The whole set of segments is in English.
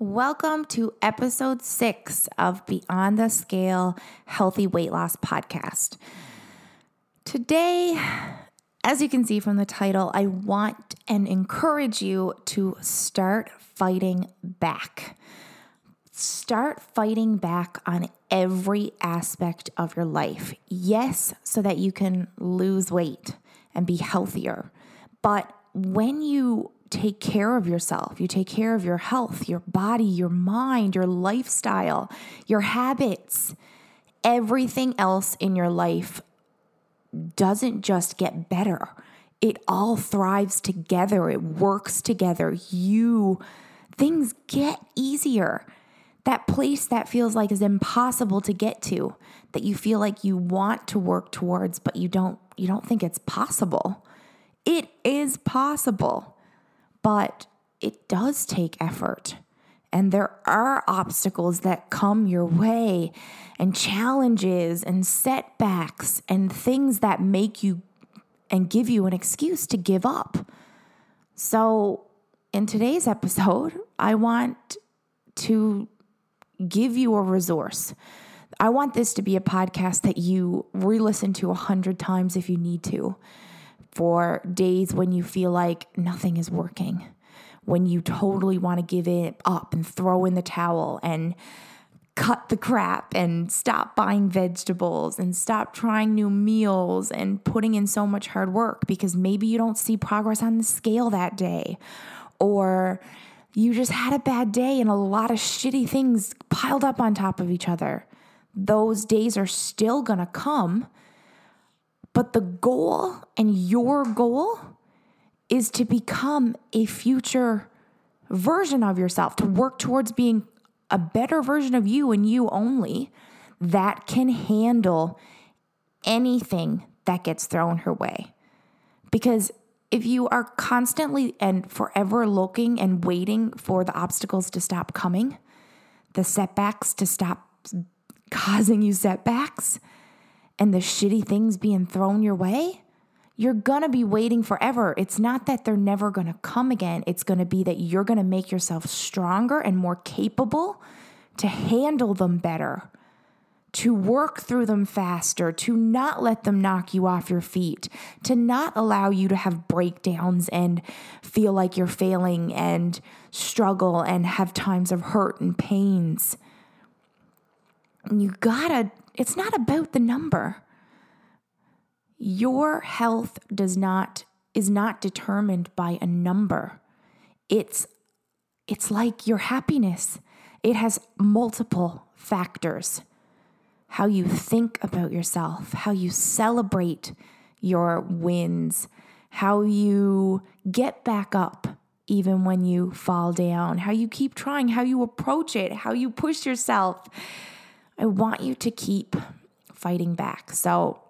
Welcome to episode six of Beyond the Scale Healthy Weight Loss Podcast. Today, as you can see from the title, I want and encourage you to start fighting back. Start fighting back on every aspect of your life. Yes, so that you can lose weight and be healthier. But when you take care of yourself, you take care of your health, your body, your mind, your lifestyle, your habits, everything else in your life doesn't just get better. It all thrives together. It works together. You, things get easier. That place that feels like is impossible to get to, that you feel like you want to work towards, but you don't, you don't think it's possible. It is possible, but it does take effort. And there are obstacles that come your way, and challenges, and setbacks, and things that make you and give you an excuse to give up. So, in today's episode, I want to give you a resource. I want this to be a podcast that you re listen to a hundred times if you need to for days when you feel like nothing is working, when you totally want to give it up and throw in the towel and cut the crap and stop buying vegetables and stop trying new meals and putting in so much hard work because maybe you don't see progress on the scale that day or you just had a bad day and a lot of shitty things piled up on top of each other. Those days are still to come but the goal and your goal is to become a future version of yourself, to work towards being a better version of you and you only that can handle anything that gets thrown her way. Because if you are constantly and forever looking and waiting for the obstacles to stop coming, the setbacks to stop causing you setbacks, and the shitty things being thrown your way, you're gonna be waiting forever. It's not that they're never gonna come again, it's gonna be that you're gonna make yourself stronger and more capable to handle them better, to work through them faster, to not let them knock you off your feet, to not allow you to have breakdowns and feel like you're failing and struggle and have times of hurt and pains. You gotta it's not about the number. Your health does not is not determined by a number. It's it's like your happiness. It has multiple factors. How you think about yourself, how you celebrate your wins, how you get back up even when you fall down, how you keep trying, how you approach it, how you push yourself I want you to keep fighting back. So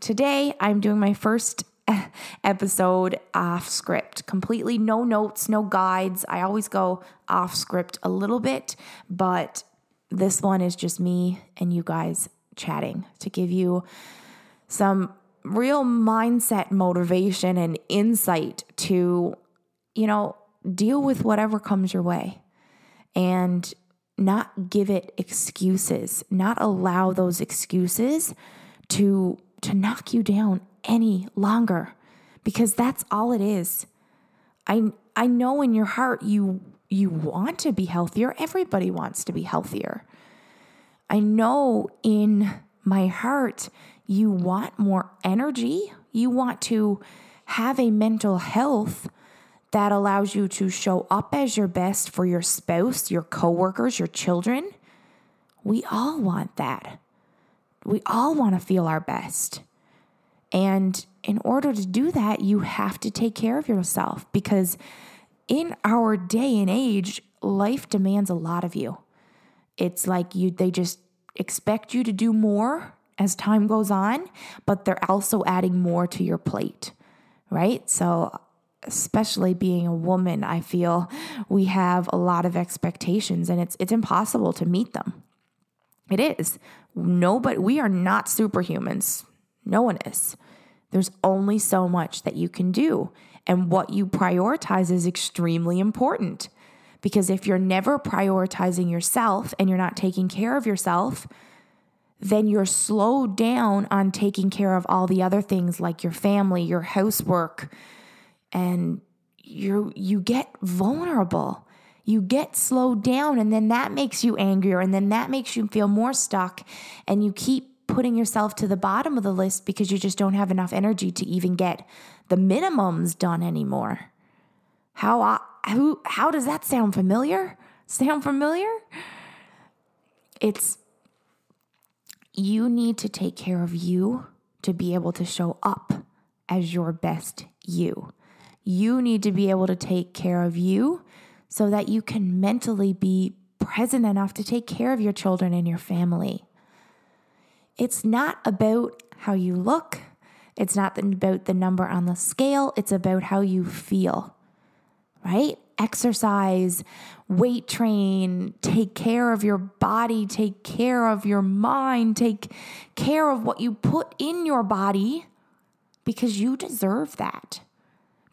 today I'm doing my first episode off script, completely no notes, no guides. I always go off script a little bit, but this one is just me and you guys chatting to give you some real mindset motivation and insight to, you know, deal with whatever comes your way. And not give it excuses, not allow those excuses to to knock you down any longer because that's all it is. I I know in your heart you you want to be healthier. Everybody wants to be healthier. I know in my heart you want more energy. You want to have a mental health that allows you to show up as your best for your spouse, your coworkers, your children. We all want that. We all want to feel our best. And in order to do that, you have to take care of yourself because in our day and age, life demands a lot of you. It's like you they just expect you to do more as time goes on, but they're also adding more to your plate, right? So especially being a woman, I feel we have a lot of expectations and it's it's impossible to meet them. It is. Nobody we are not superhumans. No one is. There's only so much that you can do and what you prioritize is extremely important Because if you're never prioritizing yourself and you're not taking care of yourself, then you're slowed down on taking care of all the other things like your family, your housework, and you you get vulnerable. You get slowed down and then that makes you angrier and then that makes you feel more stuck and you keep putting yourself to the bottom of the list because you just don't have enough energy to even get the minimums done anymore. How who how does that sound familiar? Sound familiar? It's you need to take care of you to be able to show up as your best you. You need to be able to take care of you so that you can mentally be present enough to take care of your children and your family. It's not about how you look, it's not about the number on the scale, it's about how you feel, right? Exercise, weight train, take care of your body, take care of your mind, take care of what you put in your body because you deserve that.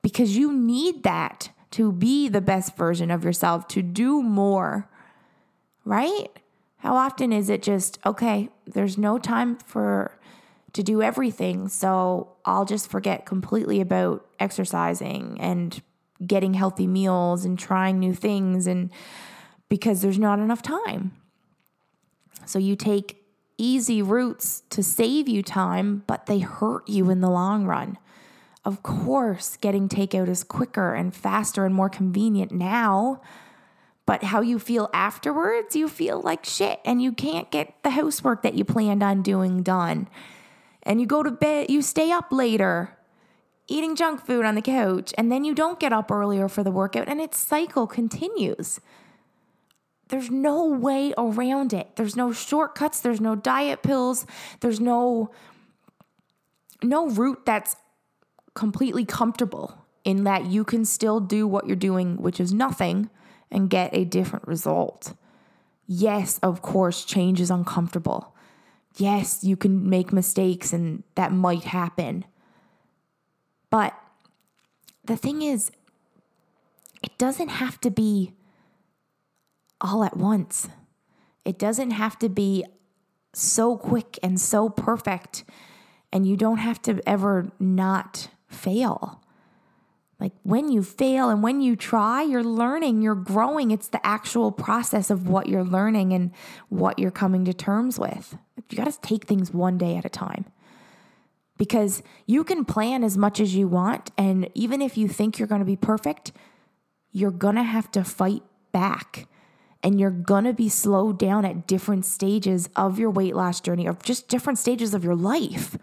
Because you need that to be the best version of yourself, to do more, right? How often is it just, okay, there's no time for to do everything, so I'll just forget completely about exercising and getting healthy meals and trying new things and because there's not enough time. So you take easy routes to save you time, but they hurt you in the long run. Of course, getting takeout is quicker and faster and more convenient now, but how you feel afterwards, you feel like shit and you can't get the housework that you planned on doing done. And you go to bed, you stay up later eating junk food on the couch, and then you don't get up earlier for the workout, and its cycle continues. There's no way around it. There's no shortcuts, there's no diet pills, there's no no route that's completely comfortable in that you can still do what you're doing, which is nothing, and get a different result. Yes, of course, change is uncomfortable. Yes, you can make mistakes and that might happen. But the thing is, it doesn't have to be all at once. It doesn't have to be so quick and so perfect, and you don't have to ever not fail. Like when you fail and when you try, you're learning, you're growing. It's the actual process of what you're learning and what you're coming to terms with. You got to take things one day at a time because you can plan as much as you want. And even if you think you're going to be perfect, you're going to have to fight back and you're going to be slowed down at different stages of your weight loss journey or just different stages of your life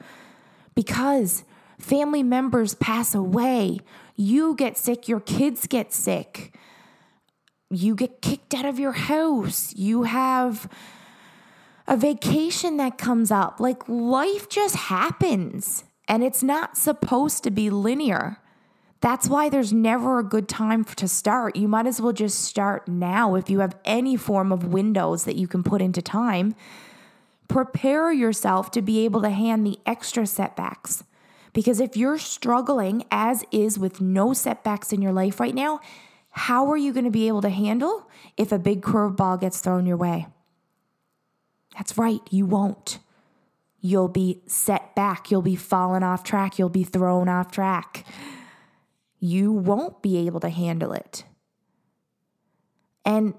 because family members pass away, you get sick, your kids get sick, you get kicked out of your house, you have a vacation that comes up. Like life just happens and it's not supposed to be linear. That's why there's never a good time to start. You might as well just start now if you have any form of windows that you can put into time. Prepare yourself to be able to hand the extra setbacks. Because if you're struggling, as is with no setbacks in your life right now, how are you going to be able to handle if a big curveball gets thrown your way? That's right, you won't. You'll be set back. You'll be fallen off track. You'll be thrown off track. You won't be able to handle it. And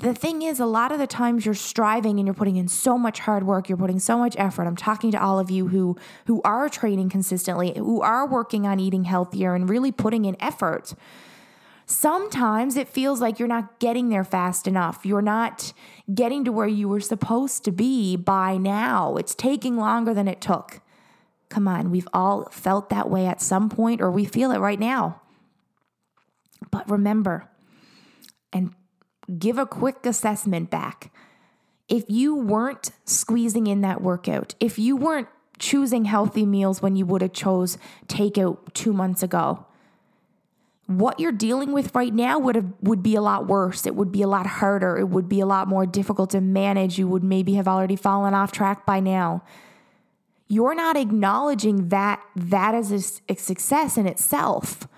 the thing is, a lot of the times you're striving and you're putting in so much hard work, you're putting so much effort. I'm talking to all of you who who are training consistently, who are working on eating healthier and really putting in effort. Sometimes it feels like you're not getting there fast enough. You're not getting to where you were supposed to be by now. It's taking longer than it took. Come on, we've all felt that way at some point, or we feel it right now. But remember, and give a quick assessment back. If you weren't squeezing in that workout, if you weren't choosing healthy meals when you would have chose takeout two months ago, what you're dealing with right now would have would be a lot worse. It would be a lot harder. It would be a lot more difficult to manage. You would maybe have already fallen off track by now. You're not acknowledging that that is a, a success in itself.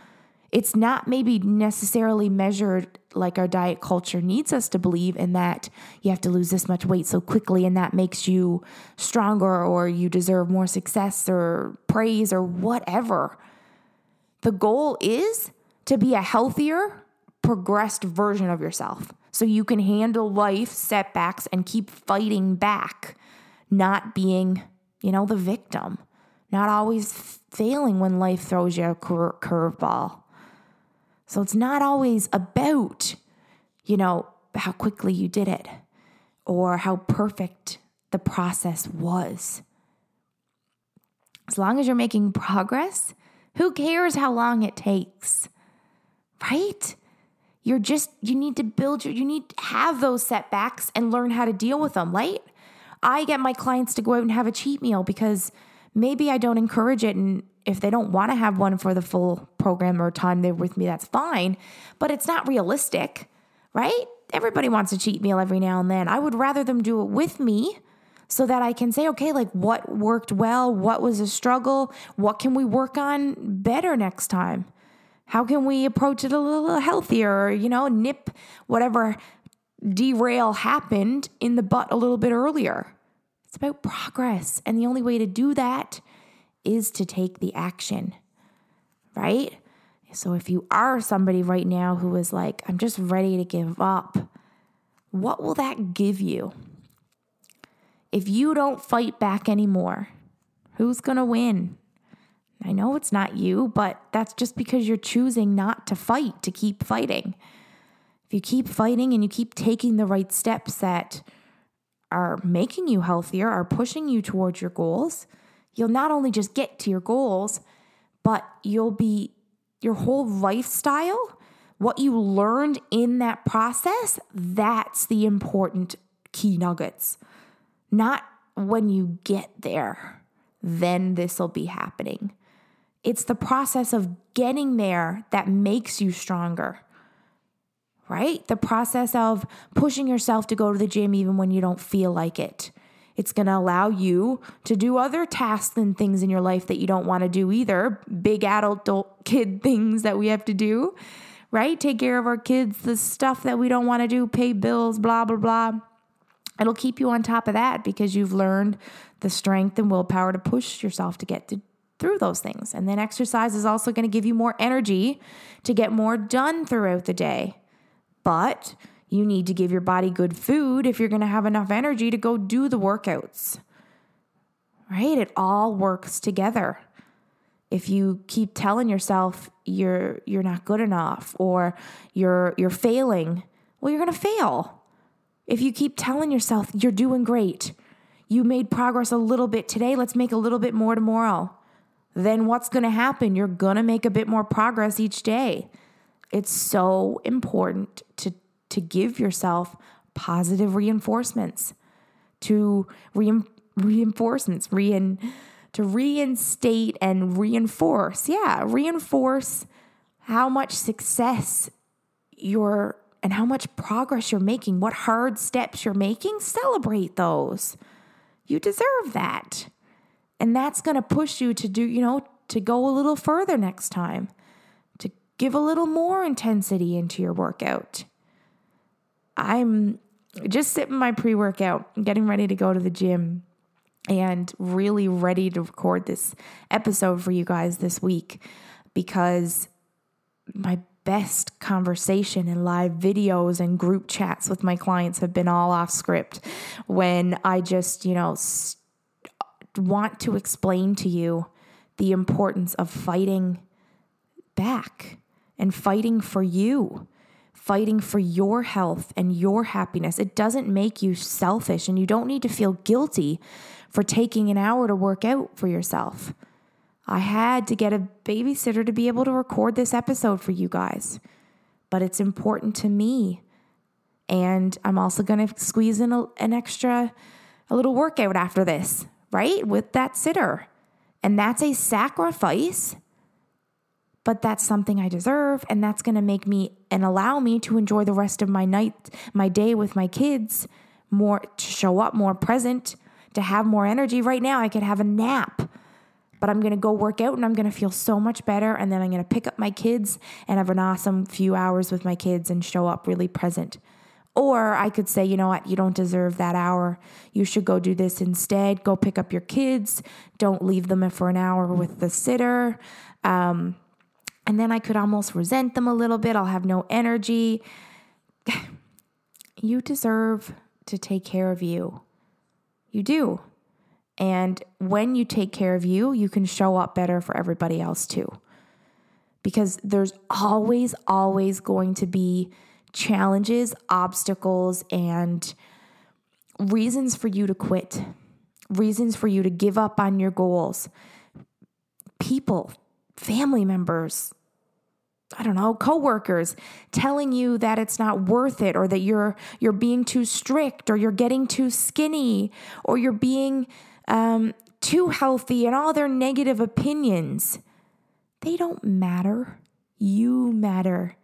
It's not maybe necessarily measured like our diet culture needs us to believe in that you have to lose this much weight so quickly and that makes you stronger or you deserve more success or praise or whatever. The goal is to be a healthier, progressed version of yourself so you can handle life setbacks and keep fighting back, not being, you know, the victim, not always failing when life throws you a cur- curveball. So it's not always about, you know, how quickly you did it or how perfect the process was. As long as you're making progress, who cares how long it takes? Right? You're just, you need to build your, you need to have those setbacks and learn how to deal with them, right? I get my clients to go out and have a cheat meal because maybe I don't encourage it. And if they don't want to have one for the full program or time they're with me, that's fine. But it's not realistic, right? Everybody wants a cheat meal every now and then. I would rather them do it with me so that I can say, okay, like what worked well? What was a struggle? What can we work on better next time? How can we approach it a little healthier? You know, nip whatever derail happened in the butt a little bit earlier. It's about progress. And the only way to do that is to take the action, right? So if you are somebody right now who is like, I'm just ready to give up, what will that give you? If you don't fight back anymore, who's going to win? I know it's not you, but that's just because you're choosing not to fight, to keep fighting. If you keep fighting and you keep taking the right steps that are making you healthier, are pushing you towards your goals, you'll not only just get to your goals, but you'll be your whole lifestyle, what you learned in that process, that's the important key nuggets. Not when you get there, then this will be happening. It's the process of getting there that makes you stronger, right? The process of pushing yourself to go to the gym even when you don't feel like it. It's going to allow you to do other tasks and things in your life that you don't want to do either. Big adult kid things that we have to do, right? Take care of our kids, the stuff that we don't want to do, pay bills, blah, blah, blah. It'll keep you on top of that because you've learned the strength and willpower to push yourself to get to through those things. And then exercise is also going to give you more energy to get more done throughout the day. But you need to give your body good food if you're going to have enough energy to go do the workouts. Right? It all works together. If you keep telling yourself you're you're not good enough or you're you're failing, well you're going to fail. If you keep telling yourself you're doing great, you made progress a little bit today, let's make a little bit more tomorrow then what's going to happen? You're going to make a bit more progress each day. It's so important to, to give yourself positive reinforcements, to re- reinforcements, rein, to reinstate and reinforce. Yeah, reinforce how much success you're and how much progress you're making, what hard steps you're making. Celebrate those. You deserve that. And that's going to push you to do, you know, to go a little further next time, to give a little more intensity into your workout. I'm just sipping my pre workout, getting ready to go to the gym, and really ready to record this episode for you guys this week because my best conversation and live videos and group chats with my clients have been all off script when I just, you know, st- want to explain to you the importance of fighting back and fighting for you, fighting for your health and your happiness. It doesn't make you selfish, and you don't need to feel guilty for taking an hour to work out for yourself. I had to get a babysitter to be able to record this episode for you guys, but it's important to me. And I'm also going to squeeze in a, an extra, a little workout after this right? With that sitter. And that's a sacrifice, but that's something I deserve. And that's going to make me and allow me to enjoy the rest of my night, my day with my kids more, to show up more present, to have more energy. Right now, I could have a nap, but I'm going to go work out and I'm going to feel so much better. And then I'm going to pick up my kids and have an awesome few hours with my kids and show up really present. Or I could say, you know what, you don't deserve that hour. You should go do this instead. Go pick up your kids. Don't leave them for an hour with the sitter. Um, and then I could almost resent them a little bit. I'll have no energy. you deserve to take care of you. You do. And when you take care of you, you can show up better for everybody else too. Because there's always, always going to be challenges, obstacles, and reasons for you to quit, reasons for you to give up on your goals. People, family members, I don't know, coworkers telling you that it's not worth it or that you're you're being too strict or you're getting too skinny or you're being um, too healthy and all their negative opinions. They don't matter. You matter.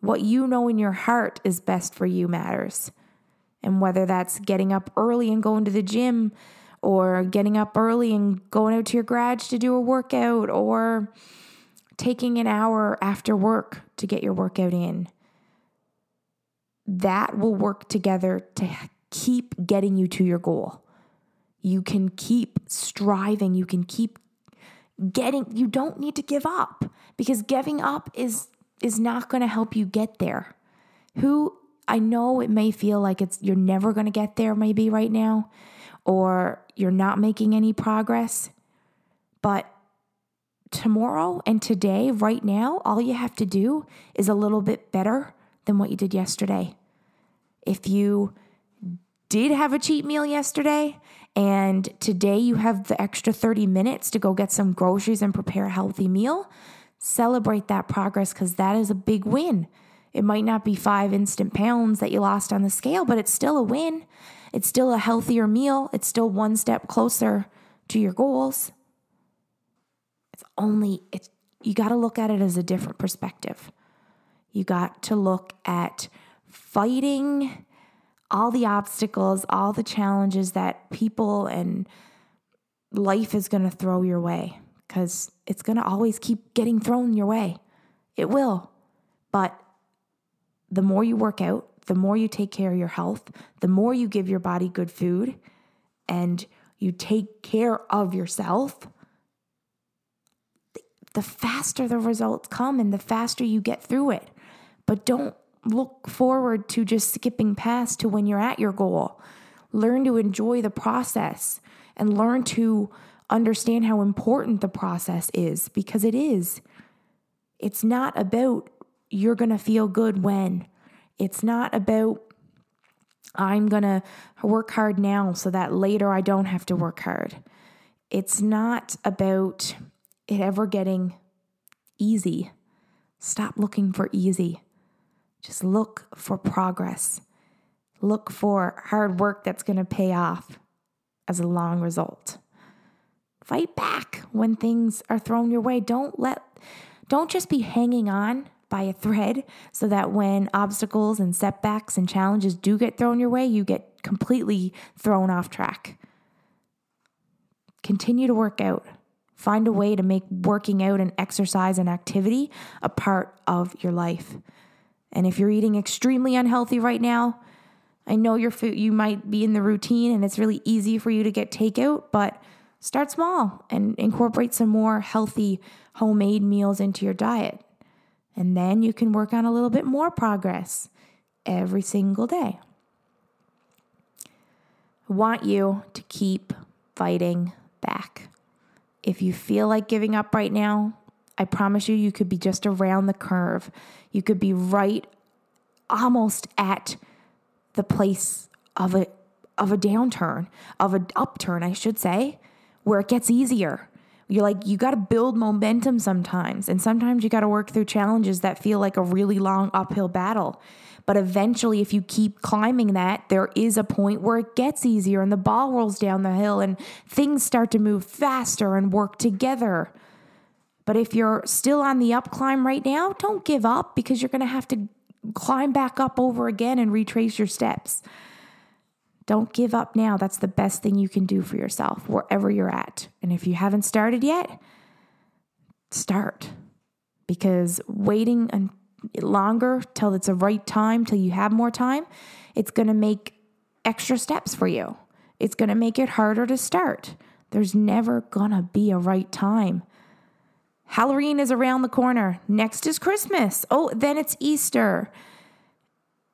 What you know in your heart is best for you matters. And whether that's getting up early and going to the gym or getting up early and going out to your garage to do a workout or taking an hour after work to get your workout in. That will work together to keep getting you to your goal. You can keep striving, you can keep getting you don't need to give up because giving up is is not going to help you get there. Who I know it may feel like it's you're never going to get there maybe right now or you're not making any progress. But tomorrow and today, right now, all you have to do is a little bit better than what you did yesterday. If you did have a cheat meal yesterday and today you have the extra 30 minutes to go get some groceries and prepare a healthy meal, celebrate that progress because that is a big win. It might not be five instant pounds that you lost on the scale, but it's still a win. It's still a healthier meal. It's still one step closer to your goals. Only, it's, you got to look at it as a different perspective. You got to look at fighting all the obstacles, all the challenges that people and life is going to throw your way because it's going to always keep getting thrown your way. It will. But the more you work out, the more you take care of your health, the more you give your body good food, and you take care of yourself, the faster the results come and the faster you get through it. But don't look forward to just skipping past to when you're at your goal. Learn to enjoy the process and learn to understand how important the process is because it is. It's not about you're going to feel good when. It's not about I'm going to work hard now so that later I don't have to work hard. It's not about it ever getting easy. Stop looking for easy. Just look for progress. Look for hard work that's going to pay off as a long result. Fight back when things are thrown your way. Don't let don't just be hanging on by a thread so that when obstacles and setbacks and challenges do get thrown your way, you get completely thrown off track. Continue to work out. Find a way to make working out and exercise and activity a part of your life. And if you're eating extremely unhealthy right now, I know your food you might be in the routine and it's really easy for you to get takeout, but start small and incorporate some more healthy homemade meals into your diet. And then you can work on a little bit more progress every single day. I want you to keep fighting back. If you feel like giving up right now, I promise you, you could be just around the curve. You could be right almost at the place of a of a downturn, of an upturn, I should say, where it gets easier. You're like, you got to build momentum sometimes. And sometimes you got to work through challenges that feel like a really long uphill battle. But eventually, if you keep climbing that, there is a point where it gets easier and the ball rolls down the hill and things start to move faster and work together. But if you're still on the up climb right now, don't give up because you're going to have to climb back up over again and retrace your steps. Don't give up now. That's the best thing you can do for yourself, wherever you're at. And if you haven't started yet, start because waiting longer till it's the right time, till you have more time, it's going to make extra steps for you. It's going to make it harder to start. There's never going to be a right time. Halloween is around the corner. Next is Christmas. Oh, then it's Easter.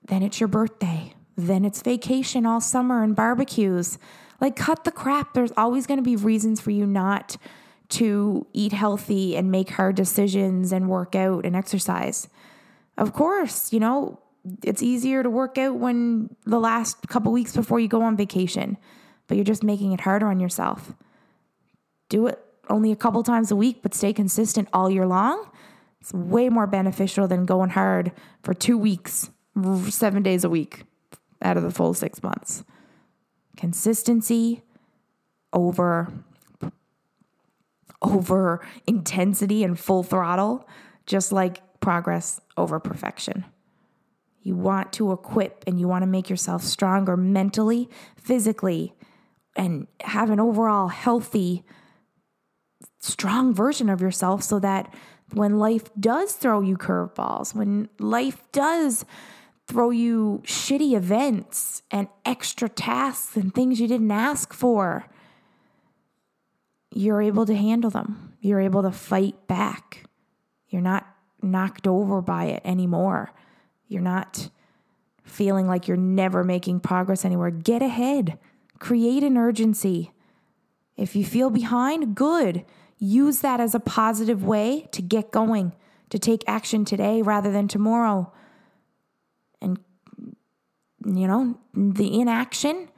Then it's your birthday. Then it's vacation all summer and barbecues. Like, cut the crap. There's always going to be reasons for you not to eat healthy and make hard decisions and work out and exercise. Of course, you know, it's easier to work out when the last couple weeks before you go on vacation, but you're just making it harder on yourself. Do it only a couple times a week, but stay consistent all year long. It's way more beneficial than going hard for two weeks, seven days a week out of the full six months. Consistency over over intensity and full throttle, just like progress over perfection. You want to equip and you want to make yourself stronger mentally, physically, and have an overall healthy, strong version of yourself so that when life does throw you curveballs, when life does throw you shitty events and extra tasks and things you didn't ask for, you're able to handle them. You're able to fight back. You're not knocked over by it anymore. You're not feeling like you're never making progress anywhere. Get ahead, create an urgency. If you feel behind, good. Use that as a positive way to get going, to take action today rather than tomorrow. You know, the inaction,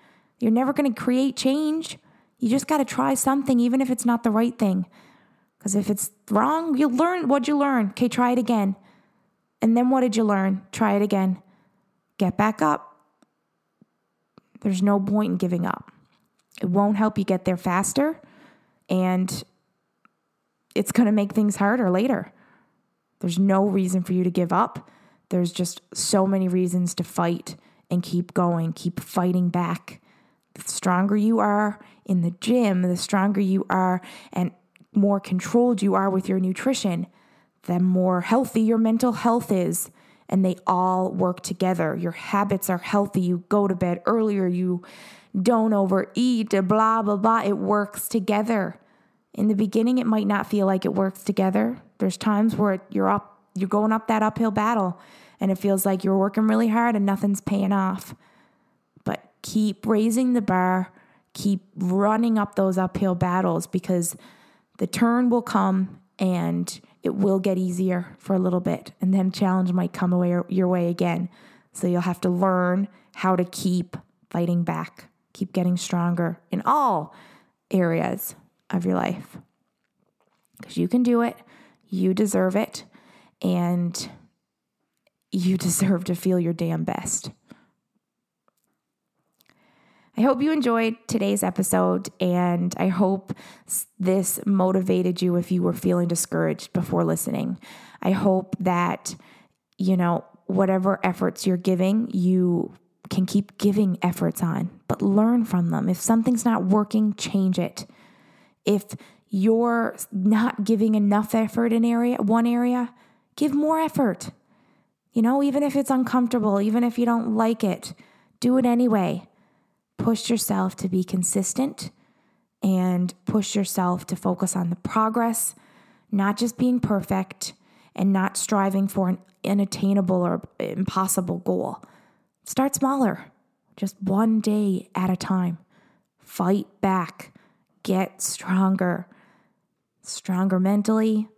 you're never going to create change. You just got to try something, even if it's not the right thing. Because if it's wrong, you'll learn. What'd you learn? Okay, try it again. And then what did you learn? Try it again. Get back up. There's no point in giving up. It won't help you get there faster. And it's going to make things harder later. There's no reason for you to give up. There's just so many reasons to fight and keep going, keep fighting back. The stronger you are in the gym, the stronger you are and more controlled you are with your nutrition, the more healthy your mental health is. And they all work together. Your habits are healthy. You go to bed earlier. You don't overeat, blah, blah, blah. It works together. In the beginning, it might not feel like it works together. There's times where you're up, you're going up that uphill battle, and it feels like you're working really hard and nothing's paying off. But keep raising the bar, keep running up those uphill battles because the turn will come and it will get easier for a little bit. And then challenge might come away your way again. So you'll have to learn how to keep fighting back, keep getting stronger in all areas of your life. Because you can do it, you deserve it, and you deserve to feel your damn best. I hope you enjoyed today's episode, and I hope this motivated you if you were feeling discouraged before listening. I hope that, you know, whatever efforts you're giving, you can keep giving efforts on, but learn from them. If something's not working, change it. If you're not giving enough effort in area one area, give more effort. You know, even if it's uncomfortable, even if you don't like it, do it anyway push yourself to be consistent and push yourself to focus on the progress, not just being perfect and not striving for an unattainable or impossible goal. Start smaller, just one day at a time. Fight back, get stronger, stronger mentally,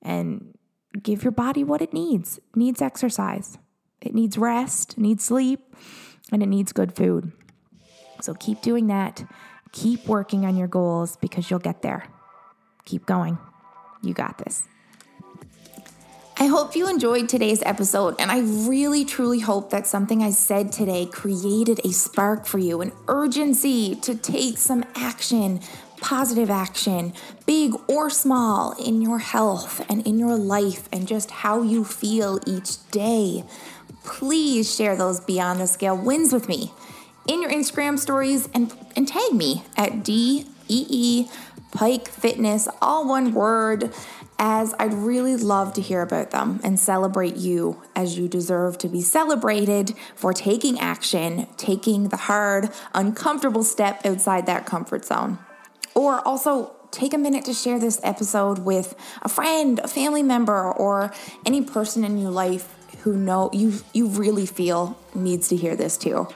and give your body what it needs. It needs exercise, it needs rest, it needs sleep, and it needs good food. So keep doing that. Keep working on your goals because you'll get there. Keep going. You got this. I hope you enjoyed today's episode, and I really truly hope that something I said today created a spark for you, an urgency to take some action, positive action, big or small, in your health and in your life and just how you feel each day. Please share those beyond the scale wins with me in your Instagram stories and, and tag me at DEE Pike Fitness, all one word, as I'd really love to hear about them and celebrate you as you deserve to be celebrated for taking action, taking the hard, uncomfortable step outside that comfort zone. Or also, take a minute to share this episode with a friend, a family member, or any person in your life who know you you really feel needs to hear this too.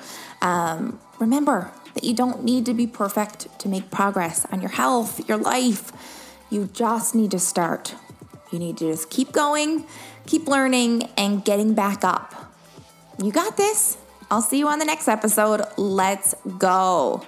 Um, remember that you don't need to be perfect to make progress on your health, your life. You just need to start. You need to just keep going, keep learning, and getting back up. You got this. I'll see you on the next episode. Let's go.